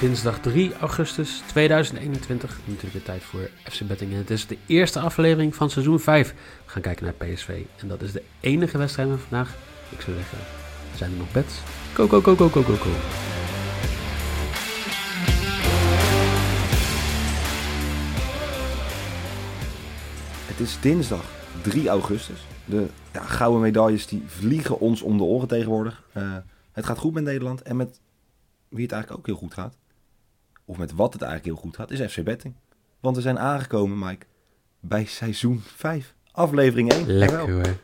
Dinsdag 3 augustus 2021. Natuurlijk de tijd voor FC Betting. Het is de eerste aflevering van seizoen 5. We gaan kijken naar PSV. En dat is de enige wedstrijd van vandaag. Ik zou zeggen, zijn er nog bets? Go, go, go, go, go, go, go. Het is dinsdag 3 augustus. De ja, gouden medailles die vliegen ons om de oren tegenwoordig. Eh, het gaat goed met Nederland. En met wie het eigenlijk ook heel goed gaat. Of met wat het eigenlijk heel goed gaat, is FC Betting. Want we zijn aangekomen, Mike, bij seizoen 5. Aflevering 1. Lekker hoor.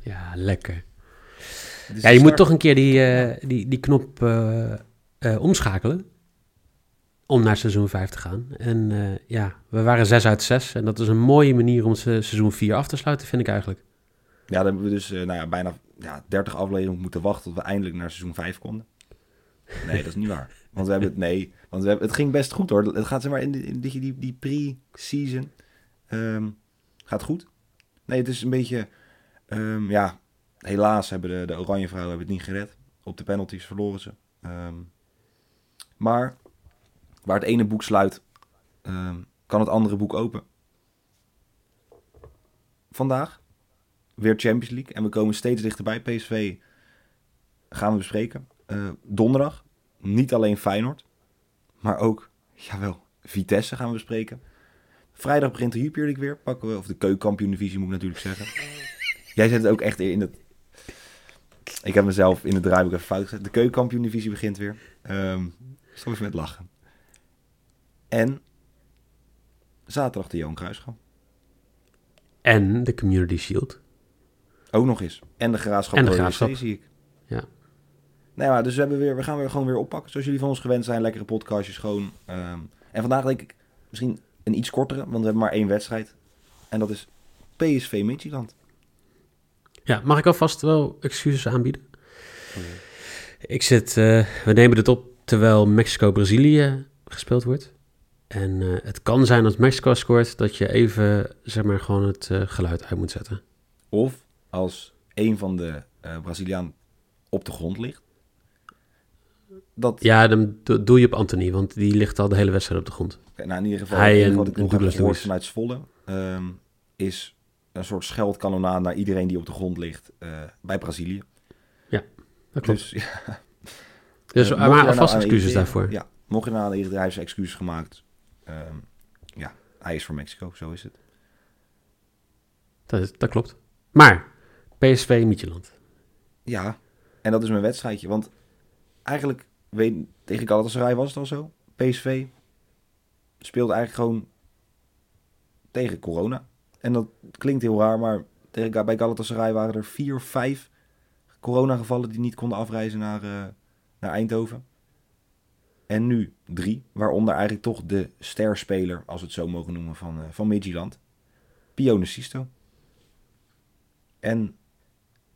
Ja, lekker. Ja, je moet toch een keer die, uh, die, die knop uh, uh, omschakelen. Om naar seizoen 5 te gaan. En ja, we waren 6 uit 6. En dat is een mooie manier om seizoen 4 af te sluiten, vind ik eigenlijk. Ja, dan hebben we dus nou ja, bijna ja, 30 afleveringen moeten wachten tot we eindelijk naar seizoen 5 konden. Nee, dat is niet waar. Want we hebben het, nee, want we hebben, het ging best goed hoor. Het gaat zeg maar in, die, die, die pre-season. Um, gaat goed. Nee, het is een beetje, um, ja, helaas hebben de, de Oranje Vrouwen hebben het niet gered. Op de penalties verloren ze. Um, maar waar het ene boek sluit, kan het andere boek open. Vandaag weer Champions League. En we komen steeds dichterbij. PSV gaan we bespreken. Uh, donderdag niet alleen Feyenoord, maar ook, jawel, Vitesse gaan we bespreken. Vrijdag begint de Jupiler League weer, pakken we, of de keukenkampioen divisie moet ik natuurlijk zeggen. Jij zet het ook echt in het... Ik heb mezelf in het draaiboek even fout gezet. De keukenkampioen divisie begint weer. Um, soms met lachen. En zaterdag de Johan Cruijffschap. En de Community Shield. Ook nog eens. En de Graafschap. En de Graafschap. zie ik. Ja. Nee, maar dus we, hebben weer, we gaan weer gewoon weer oppakken. Zoals jullie van ons gewend zijn. Lekkere podcastjes gewoon. Um, en vandaag denk ik misschien een iets kortere. Want we hebben maar één wedstrijd. En dat is PSV Midtjylland. Ja, mag ik alvast wel excuses aanbieden? Ik zit... Uh, we nemen dit op terwijl Mexico-Brazilië gespeeld wordt. En uh, het kan zijn als Mexico scoort dat je even, zeg maar, gewoon het uh, geluid uit moet zetten. Of als een van de Braziliaan op de grond ligt. Dat... Ja, dan doe je op Anthony, want die ligt al de hele wedstrijd op de grond. Okay, nou, in ieder geval, Hij en wat ik nog heb gehoord vanuit Zwolle, um, is een soort scheldkanonade naar iedereen die op de grond ligt uh, bij Brazilië. Ja, dat klopt. Dus, ja. dus uh, maar alvast nou excuses daarvoor. Ja, mocht je nou hij heeft excuses gemaakt. Um, ja, hij is voor Mexico, zo is het. Dat, is, dat klopt. Maar, PSV Midtjylland. Ja, en dat is mijn wedstrijdje. Want eigenlijk tegen Galatasaray was het al zo. PSV speelde eigenlijk gewoon tegen corona. En dat klinkt heel raar, maar tegen, bij Galatasaray waren er vier of vijf coronagevallen die niet konden afreizen naar, uh, naar Eindhoven. En nu drie, waaronder eigenlijk toch de sterspeler, als we het zo mogen noemen, van, uh, van. Pione Sisto. En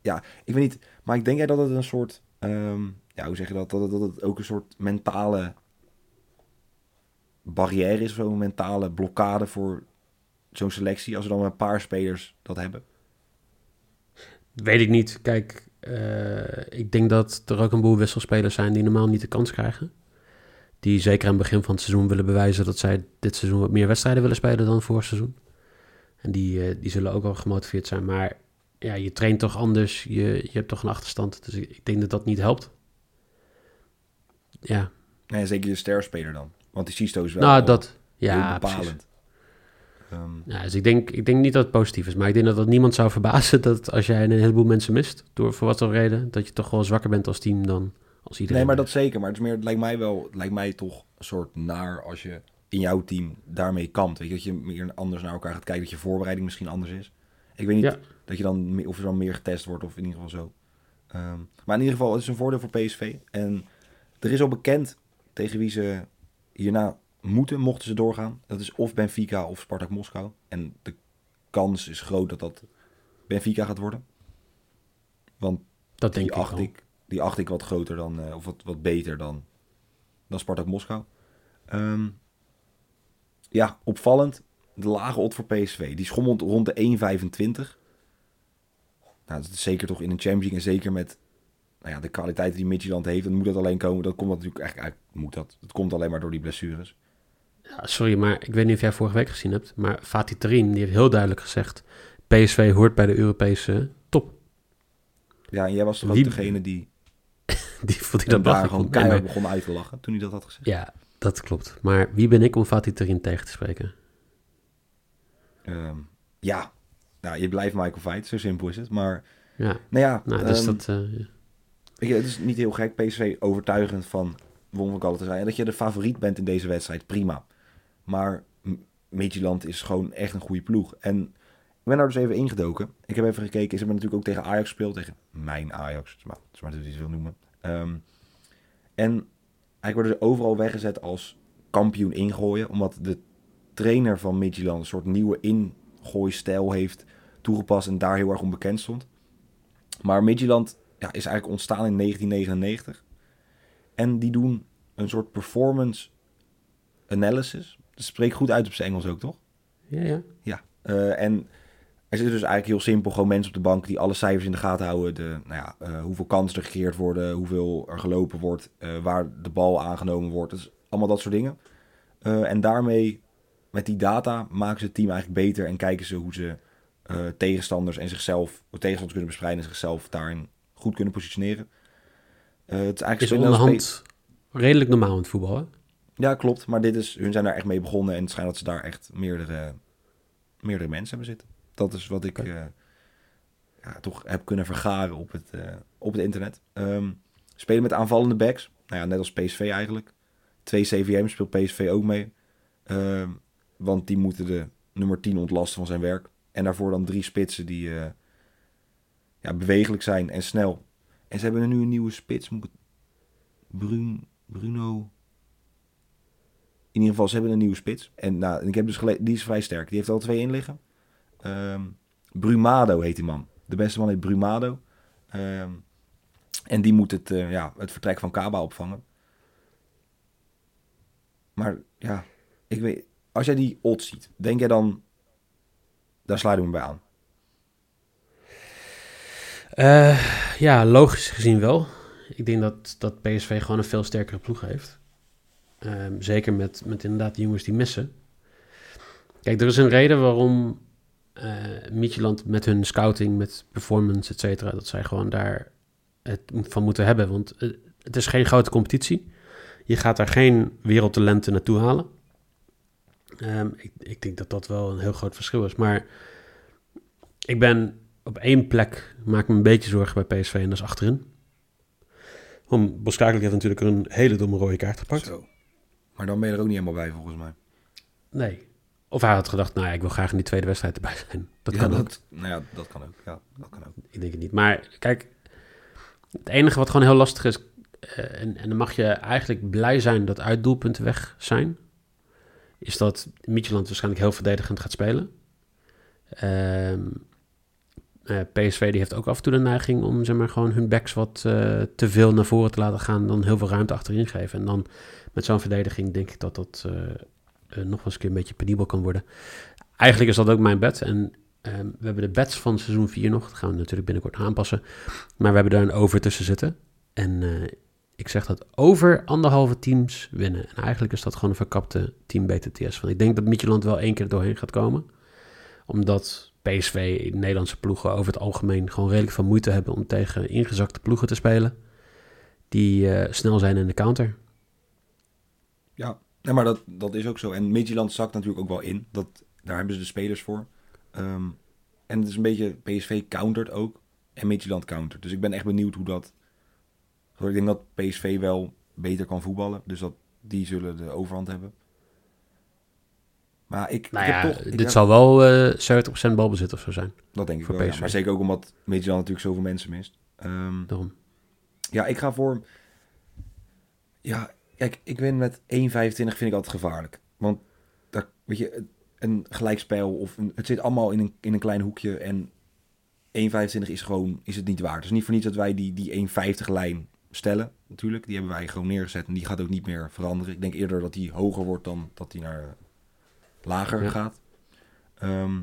ja, ik weet niet, maar ik denk jij dat het een soort um, ja, hoe zeg je dat? Dat, dat het ook een soort mentale barrière is, zo'n mentale blokkade voor zo'n selectie, als er dan een paar spelers dat hebben? Weet ik niet. Kijk, uh, ik denk dat er ook een boel wisselspelers zijn die normaal niet de kans krijgen. Die zeker aan het begin van het seizoen willen bewijzen dat zij dit seizoen wat meer wedstrijden willen spelen dan vorig seizoen. En die, uh, die zullen ook wel gemotiveerd zijn. Maar ja, je traint toch anders. Je, je hebt toch een achterstand. Dus ik denk dat dat niet helpt. Ja. Nee, zeker de sterspeler dan. Want die Sisto is wel nou, dat, ja, bepalend. Um, ja, dus ik denk, ik denk niet dat het positief is. Maar ik denk dat dat niemand zou verbazen dat als jij een heleboel mensen mist, door voor wat voor reden, dat je toch wel zwakker bent als team dan als iedereen. Nee, maar dat zeker. Maar het, is meer, het lijkt mij wel, het lijkt mij toch een soort naar als je in jouw team daarmee kampt. Weet je, dat je meer anders naar elkaar gaat kijken, dat je voorbereiding misschien anders is. Ik weet niet, Dat je dan, of er dan meer getest wordt, of in ieder geval zo. Ehm, maar in ieder geval, het is een voordeel voor PSV. En er is al bekend tegen wie ze hierna moeten, mochten ze doorgaan. Dat is of Benfica of Spartak Moskou. En de kans is groot dat dat Benfica gaat worden. Want Dat denk die ik acht ik, die acht ik wat groter dan, eh, of wat, wat beter dan, dan Spartak Moskou. Ehm, ja, opvallend. De lage odd voor PSV. Die schommelt rond de 1,25. Nou, dat is zeker toch in een Champions League. En zeker met nou ja, de kwaliteiten die Midtjylland heeft. Dan moet dat alleen komen. Dat komt dat natuurlijk eigenlijk, eigenlijk moet dat. Het komt alleen maar door die blessures. Ja, sorry, maar ik weet niet of jij vorige week gezien hebt. Maar Fatih Terim die heeft heel duidelijk gezegd... PSV hoort bij de Europese top. Ja, en jij was toch ook degene die, Die vond hij dat daar gewoon. Nee, keihard maar- begon uit te lachen toen hij dat had gezegd. Ja, dat klopt. Maar wie ben ik om Fatih Terim tegen te spreken? Ehm, ja. nou, je blijft Michael Veit. Zo simpel is het. Maar Ja, nou ja, nou, dus ehm, dat... ja. Weet je, het is niet heel gek. PSV overtuigend van won van Galatasaray. Dat je de favoriet bent in deze wedstrijd, prima. Maar Midtjylland is gewoon echt een goede ploeg. En ik ben daar dus even ingedoken. Ik heb even gekeken. Ze hebben natuurlijk ook tegen Ajax gespeeld. Tegen mijn Ajax. Maar dat is maar het wil noemen. Ehm, en eigenlijk worden ze overal weggezet als kampioen ingooien. Omdat de trainer van Midtjylland een soort nieuwe ingooistijl heeft toegepast. En daar heel erg onbekend stond. Maar Midtjylland ja, is eigenlijk ontstaan in 1999. En die doen een soort performance analysis. Dat spreekt goed uit op zijn Engels ook, toch? ja, ja. Ja. Eh, en er zitten dus eigenlijk heel simpel gewoon mensen op de bank die alle cijfers in de gaten houden. De, nou ja, eh, hoeveel kansen er gecreëerd worden, hoeveel er gelopen wordt, eh, waar de bal aangenomen wordt. Dus allemaal dat soort dingen. En daarmee, met die data, maken ze het team eigenlijk beter en kijken ze hoe ze tegenstanders en zichzelf, tegenstanders kunnen bespreiden en zichzelf daarin goed kunnen positioneren. Eh, het is eigenlijk Is onderhand redelijk normaal in het voetbal, hè? ja, klopt. Maar dit is, hun zijn daar echt mee begonnen. En het schijnt dat ze daar echt meerdere, meerdere mensen hebben zitten. Dat is wat ik eh, ja, toch heb kunnen vergaren op het, eh, op het internet. Ehm, spelen met aanvallende backs. Nou ja, net als PSV eigenlijk. Twee CVM speelt PSV ook mee. Ehm, want die moeten de nummer 10 ontlasten van zijn werk. En daarvoor dan drie spitsen die ja, bewegelijk zijn en snel. En ze hebben nu een nieuwe spits. Moet. Bruno... In ieder geval, ze hebben een nieuwe spits. En nou, ik heb dus die is vrij sterk. Die heeft al twee in liggen. Ehm, Brumado heet die man. De beste man heet Brumado. Ehm, en die moet het, eh, ja, het vertrek van Kaba opvangen. Maar ja, ik weet, als jij die odds ziet, denk jij dan, daar sluit ik me bij aan. Eh, ja, logisch gezien wel. Ik denk dat, dat PSV gewoon een veel sterkere ploeg heeft. Ehm, zeker met, met inderdaad de jongens die missen. Kijk, er is een reden waarom Midtjylland met hun scouting, met performance, et cetera, dat zij gewoon daar het van moeten hebben. Want eh, het is geen grote competitie. Je gaat daar geen wereldtalenten naartoe halen. Ehm, ik, ik denk dat dat wel een heel groot verschil is. Maar ik ben op één plek maak ik me een beetje zorgen bij PSV en dat is achterin. Want Boskakelijk heeft natuurlijk een hele domme rode kaart gepakt. Zo. Maar dan ben je er ook niet helemaal bij, volgens mij. Nee. Of hij had gedacht, nou ja, ik wil graag in die tweede wedstrijd erbij zijn. Dat Ja, kan ook. Nou ja, dat kan ook. Ja, dat kan ook. Ik denk het niet. Maar kijk, het enige wat gewoon heel lastig is... eh, en, en dan mag je eigenlijk blij zijn dat uitdoelpunten weg zijn... is dat Midtjylland waarschijnlijk heel verdedigend gaat spelen. Ehm, eh, PSV die heeft ook af en toe de neiging om zeg maar, gewoon hun backs wat eh, te veel naar voren te laten gaan... dan heel veel ruimte achterin geven. En dan met zo'n verdediging denk ik dat dat eh, nog wel eens een keer een beetje penibel kan worden. Eigenlijk is dat ook mijn bet. En Ehm, we hebben de bets van seizoen 4 nog. Dat gaan we natuurlijk binnenkort aanpassen. Maar we hebben daar een over tussen zitten. En ik zeg dat over anderhalve teams winnen. En eigenlijk is dat gewoon een verkapte team BTTS. Ik denk dat Midtjylland wel één keer er doorheen gaat komen. Omdat PSV, Nederlandse ploegen over het algemeen gewoon redelijk veel moeite hebben om tegen ingezakte ploegen te spelen. Die eh, snel zijn in de counter. Ja, nee, maar dat, dat is ook zo. En Midtjylland zakt natuurlijk ook wel in. Dat, daar hebben ze de spelers voor. Ehm, en het is een beetje, PSV countert ook. En Midtjylland countert. Dus ik ben echt benieuwd hoe dat... Ik denk dat PSV wel beter kan voetballen. Dus dat die zullen de overhand hebben. Maar ik, Nou ik ja, heb toch... ik dit heb- zal wel eh 70% balbezit of zo zijn. Dat denk ik voor wel, ja. Maar zeker ook omdat Midtjylland natuurlijk zoveel mensen mist. Ehm, Daarom. ja, ik ga voor... Ja, kijk, ik win met 1,25 vind ik altijd gevaarlijk. Want, daar, weet je, een gelijkspel of een, het zit allemaal in een, in een klein hoekje. En 1,25 is gewoon, is het niet waard. Het is niet voor niets dat wij die, die 1,50 lijn stellen, natuurlijk. Die hebben wij gewoon neergezet en die gaat ook niet meer veranderen. Ik denk eerder dat die hoger wordt dan dat die naar lager Ja. gaat. Ehm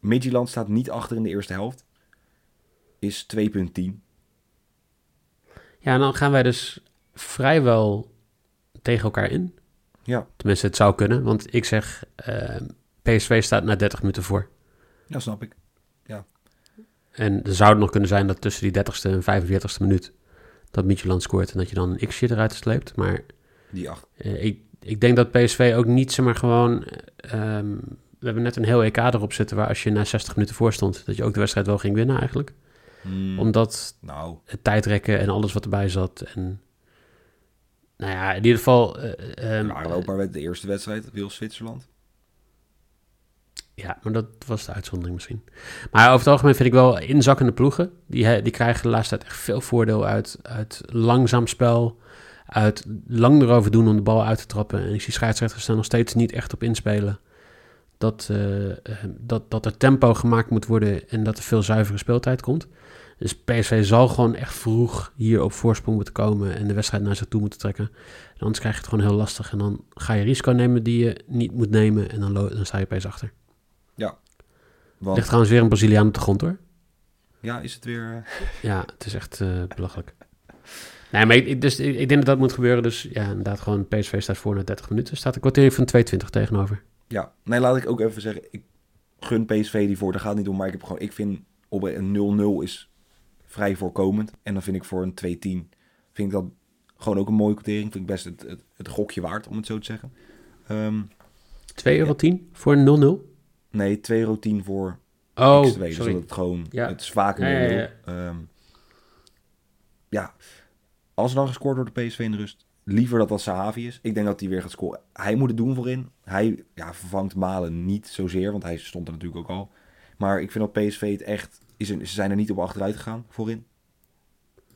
Midtjylland staat niet achter in de eerste helft. Is 2,10. Ja, en dan gaan wij dus vrijwel tegen elkaar in. Ja, Tenminste, het zou kunnen. Want ik zeg, eh, PSV staat na 30 minuten voor. dat snap ik. En er zou het nog kunnen zijn dat tussen die 30ste en 45ste minuut... dat Midtjylland scoort en dat je dan een x'je eruit sleept. Maar Die 8. eh, ik, ik denk dat PSV ook niet zomaar gewoon... eh, ehm, we hebben net een heel EK erop zitten... waar als je na 60 minuten voor stond... dat je ook de wedstrijd wel ging winnen eigenlijk. Omdat nou, het tijdrekken en alles wat erbij zat. En nou ja, in ieder geval. eh, ehm, er waren ook maar de eerste wedstrijd, Wils-Zwitserland. ja, maar dat was de uitzondering misschien. Maar over het algemeen vind ik wel inzakkende ploegen. Die, die krijgen de laatste tijd echt veel voordeel uit, uit langzaam spel. Uit lang erover doen om de bal uit te trappen. En ik zie scheidsrechters daar nog steeds niet echt op inspelen. Dat, eh, eh, dat, dat er tempo gemaakt moet worden en dat er veel zuivere speeltijd komt. Dus PSV zal gewoon echt vroeg hier op voorsprong moeten komen en de wedstrijd naar zich toe moeten trekken. En anders krijg je het gewoon heel lastig. En dan ga je risico nemen die je niet moet nemen en dan, dan sta je opeens achter. Er Want, ligt trouwens weer een Braziliaan op de grond hoor. ja, is het weer... eh, Ja, het is echt belachelijk. Nee, maar ik, dus, ik, ik denk dat dat moet gebeuren. Dus ja, inderdaad, gewoon PSV staat voor na 30 minuten. Staat een kwartier van 2,20 tegenover. Ja, nee, laat ik ook even zeggen. Ik gun PSV die voor. Daar gaat het niet om. Maar ik heb gewoon, ik vind op een 0-0 is vrij voorkomend. En dan vind ik voor een 2-10 vind ik dat gewoon ook een mooie quotering. Vind ik best het, het, het gokje waard, om het zo te zeggen. Ehm 2,10 euro voor een 0-0. nee, 2,10 euro voor Oh, X2. Dus sorry. dat het gewoon, Ja. het is vaak een 0-0. Ja, Ja, ja, ja. Als dan gescoord wordt door PSV in de rust, liever dat dat Sahavi is. Ik denk dat hij weer gaat scoren. Hij moet het doen voorin. Hij ja, vervangt Malen niet zozeer, want hij stond er natuurlijk ook al. Maar ik vind dat PSV het echt... Is ze zijn er niet op achteruit gegaan voorin.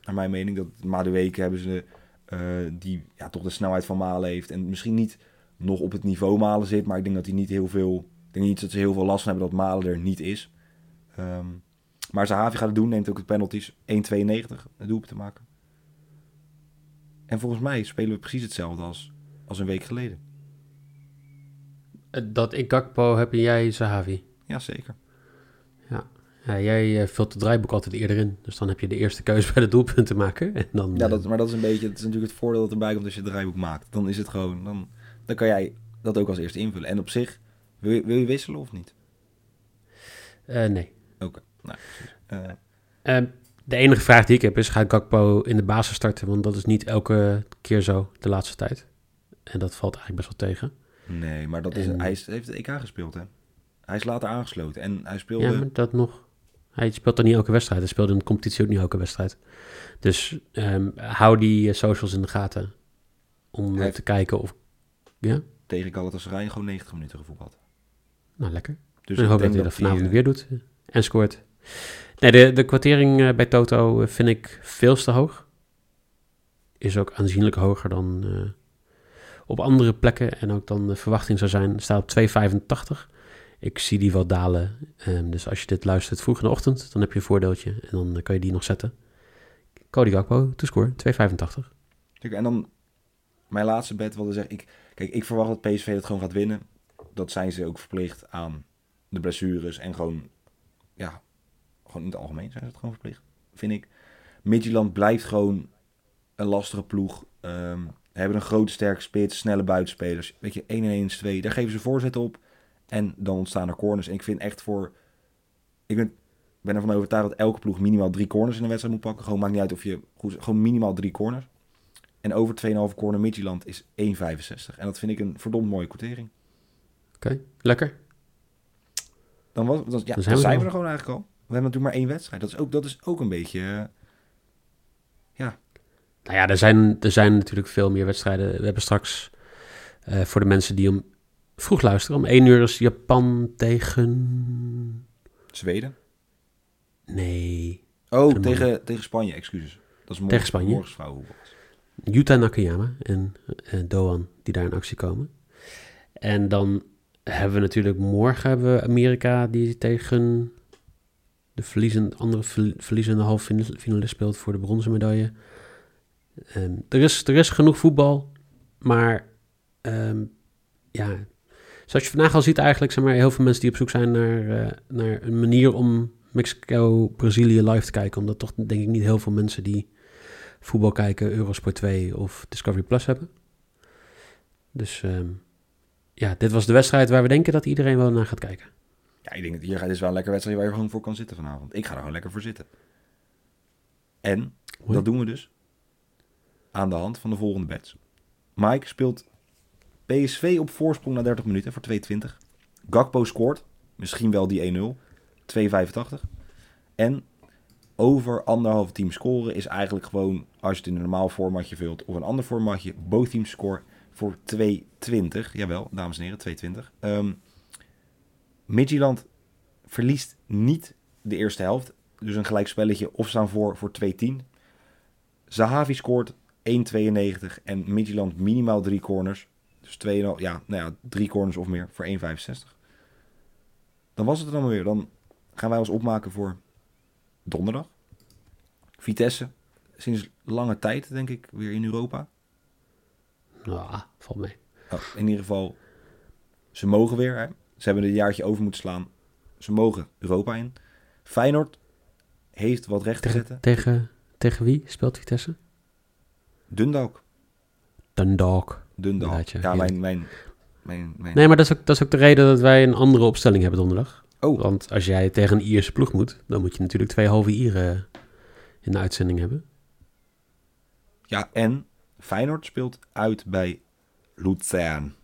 Naar mijn mening. Dat Madueke hebben ze... eh, die ja, toch de snelheid van Malen heeft. En misschien niet nog op het niveau Malen zit. Maar ik denk dat hij niet heel veel... Ik denk niet dat ze heel veel last hebben dat Malen er niet is. Ehm, maar Zahavi gaat het doen. Neemt ook de penalties. 1,92 een doelpunt te maken. En volgens mij spelen we precies hetzelfde als, als een week geleden. Eh, Dat ik Gakpo heb en jij Zahavi. Jazeker. Ja, jij eh, vult het draaiboek altijd eerder in. Dus dan heb je de eerste keuze bij de doelpunten maken. En dan, Ja, eh, dat, maar dat is een beetje, het is natuurlijk het voordeel dat erbij komt als je het draaiboek maakt. Dan is het gewoon, dan, dan kan jij dat ook als eerste invullen. En op zich, wil je, wil je wisselen of niet? eh, nee. Oké, nou. Eh, Eh, de enige vraag die ik heb is, gaat Gakpo in de basis starten? Want dat is niet elke keer zo de laatste tijd. En dat valt eigenlijk best wel tegen. nee, maar dat is, En- hij is, heeft het EK gespeeld, hè? Hij is later aangesloten en hij speelde... Ja, maar dat nog. Hij speelt dan niet elke wedstrijd. Hij speelde in de competitie ook niet elke wedstrijd. Dus ehm, hou die eh, socials in de gaten. Om eh, Hij- te kijken of... Ja? tegen Galatasaray gewoon 90 minuten gevoetbald. Nou, lekker. Dus ik hoop dat hij dat vanavond hij, eh, weer doet. En scoort. Nee, de, de kwartering eh, bij Toto eh, vind ik veel te hoog. Is ook aanzienlijk hoger dan eh, op andere plekken. En ook dan de verwachting zou zijn. Staat op 2,85. Ik zie die wel dalen. Ehm, dus als je dit luistert vroeg in de ochtend, dan heb je een voordeeltje. En dan kan je die nog zetten. Cody Gakpo, to score, 2,85. Kijk, en dan mijn laatste bet wilde zeggen. Ik, kijk, ik verwacht dat PSV het gewoon gaat winnen. Dat zijn ze ook verplicht aan de blessures. En gewoon, ja, gewoon in het algemeen zijn ze het gewoon verplicht. Vind ik. Midtjylland blijft gewoon een lastige ploeg. Ehm, hebben een grote sterke spits, snelle buitenspelers. Weet je, 1 en 1 is 2. Daar geven ze voorzet op. En dan ontstaan er corners. En ik vind echt voor... Ik ben, ben ervan overtuigd dat elke ploeg minimaal drie corners in een wedstrijd moet pakken. Gewoon maakt niet uit of je... Goed, gewoon minimaal drie corners. En over 2,5 corner Midtjylland is 1,65. En dat vind ik een verdomd mooie quotering. Oké, lekker. Dan, was, dan, ja, Dan zijn dan we zijn er we er gewoon eigenlijk al. We hebben natuurlijk maar één wedstrijd. Dat is ook, dat is ook een beetje... eh, Nou ja, er zijn, er zijn natuurlijk veel meer wedstrijden. We hebben straks eh, voor de mensen die om vroeg luisteren. Om 1 uur is Japan tegen... Zweden. Nee, Oh, tegen, tegen Spanje, excuses. Dat is morgen, Tegen Spanje. Vrouwenvoetbal. Yuta Nakayama en eh, Doan die daar in actie komen. En dan hebben we natuurlijk morgen hebben we Amerika die tegen de verliezende, andere verl- verliezende halve finalist speelt voor de bronzen medaille. Ehm, er, is, er is genoeg voetbal, maar ehm, ja, zoals je vandaag al ziet eigenlijk, zijn maar heel veel mensen die op zoek zijn naar, eh, naar een manier om Mexico-Brazilië live te kijken. Omdat toch denk ik niet heel veel mensen die voetbal kijken, Eurosport 2 of Discovery Plus hebben. Dus ehm, ja, dit was de wedstrijd waar we denken dat iedereen wel naar gaat kijken. Ja, ik denk dat hier is wel een lekker wedstrijd waar je gewoon voor kan zitten vanavond. Ik ga er gewoon lekker voor zitten. En dat doen we dus aan de hand van de volgende bets. Mike speelt PSV op voorsprong na 30 minuten voor 2,20. Gakpo scoort, misschien wel die 1-0, 2,85. En over anderhalf team scoren is eigenlijk gewoon, als je het in een normaal formatje vult of een ander formatje, both teams score voor 2,20. Jawel, dames en heren, 2,20. Ehm Midtjylland verliest niet de eerste helft. Dus een gelijkspelletje of staan voor voor 2-10. Zahavi scoort 1,92 en Midtjylland minimaal drie corners. Dus 2,5, ja, nou ja, drie corners of meer voor 1,65. Dan was het er dan weer. Dan gaan wij ons opmaken voor donderdag. Vitesse, sinds lange tijd denk ik weer in Europa. Nou, valt mee. Oh, in ieder geval, ze mogen weer. Hè? Ze hebben een jaartje over moeten slaan. Ze mogen Europa in. Feyenoord heeft wat recht te Tegen, zetten. tegen, tegen wie speelt Vitesse? Dundalk. Dundalk. Dundalk. Ja. Ja, Heerlijk. mijn, mijn, mijn, mijn... Nee, maar dat is, ook, dat is ook de reden dat wij een andere opstelling hebben donderdag. Oh, Want als jij tegen een Ierse ploeg moet, dan moet je natuurlijk twee halve Ieren in de uitzending hebben. ja, en Feyenoord speelt uit bij Luzern.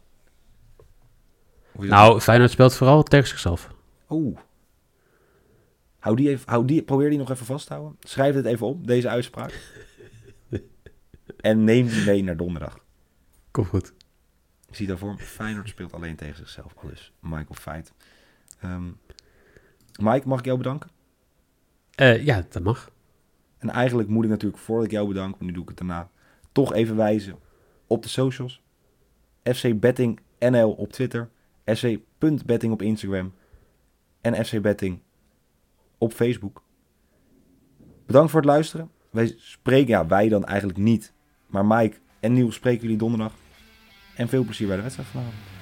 Nou, Feyenoord speelt vooral tegen zichzelf. Oh. Hou die even, hou die, probeer die nog even vast te houden. Schrijf het even op, deze uitspraak. en neem die mee naar donderdag. Kom goed. Ik zie daarvoor, Feyenoord speelt alleen tegen zichzelf. Al is Michael Feit. Ehm, Mike, mag ik jou bedanken? Eh, ja, dat mag. En eigenlijk moet ik natuurlijk, voordat ik jou bedank, maar nu doe ik het daarna, toch even wijzen op de socials. FC Betting NL op Twitter, fc.betting op Instagram en FC Betting op Facebook. Bedankt voor het luisteren. Wij spreken, ja, wij dan eigenlijk niet, maar Mike en Niels spreken jullie donderdag. En veel plezier bij de wedstrijd vanavond.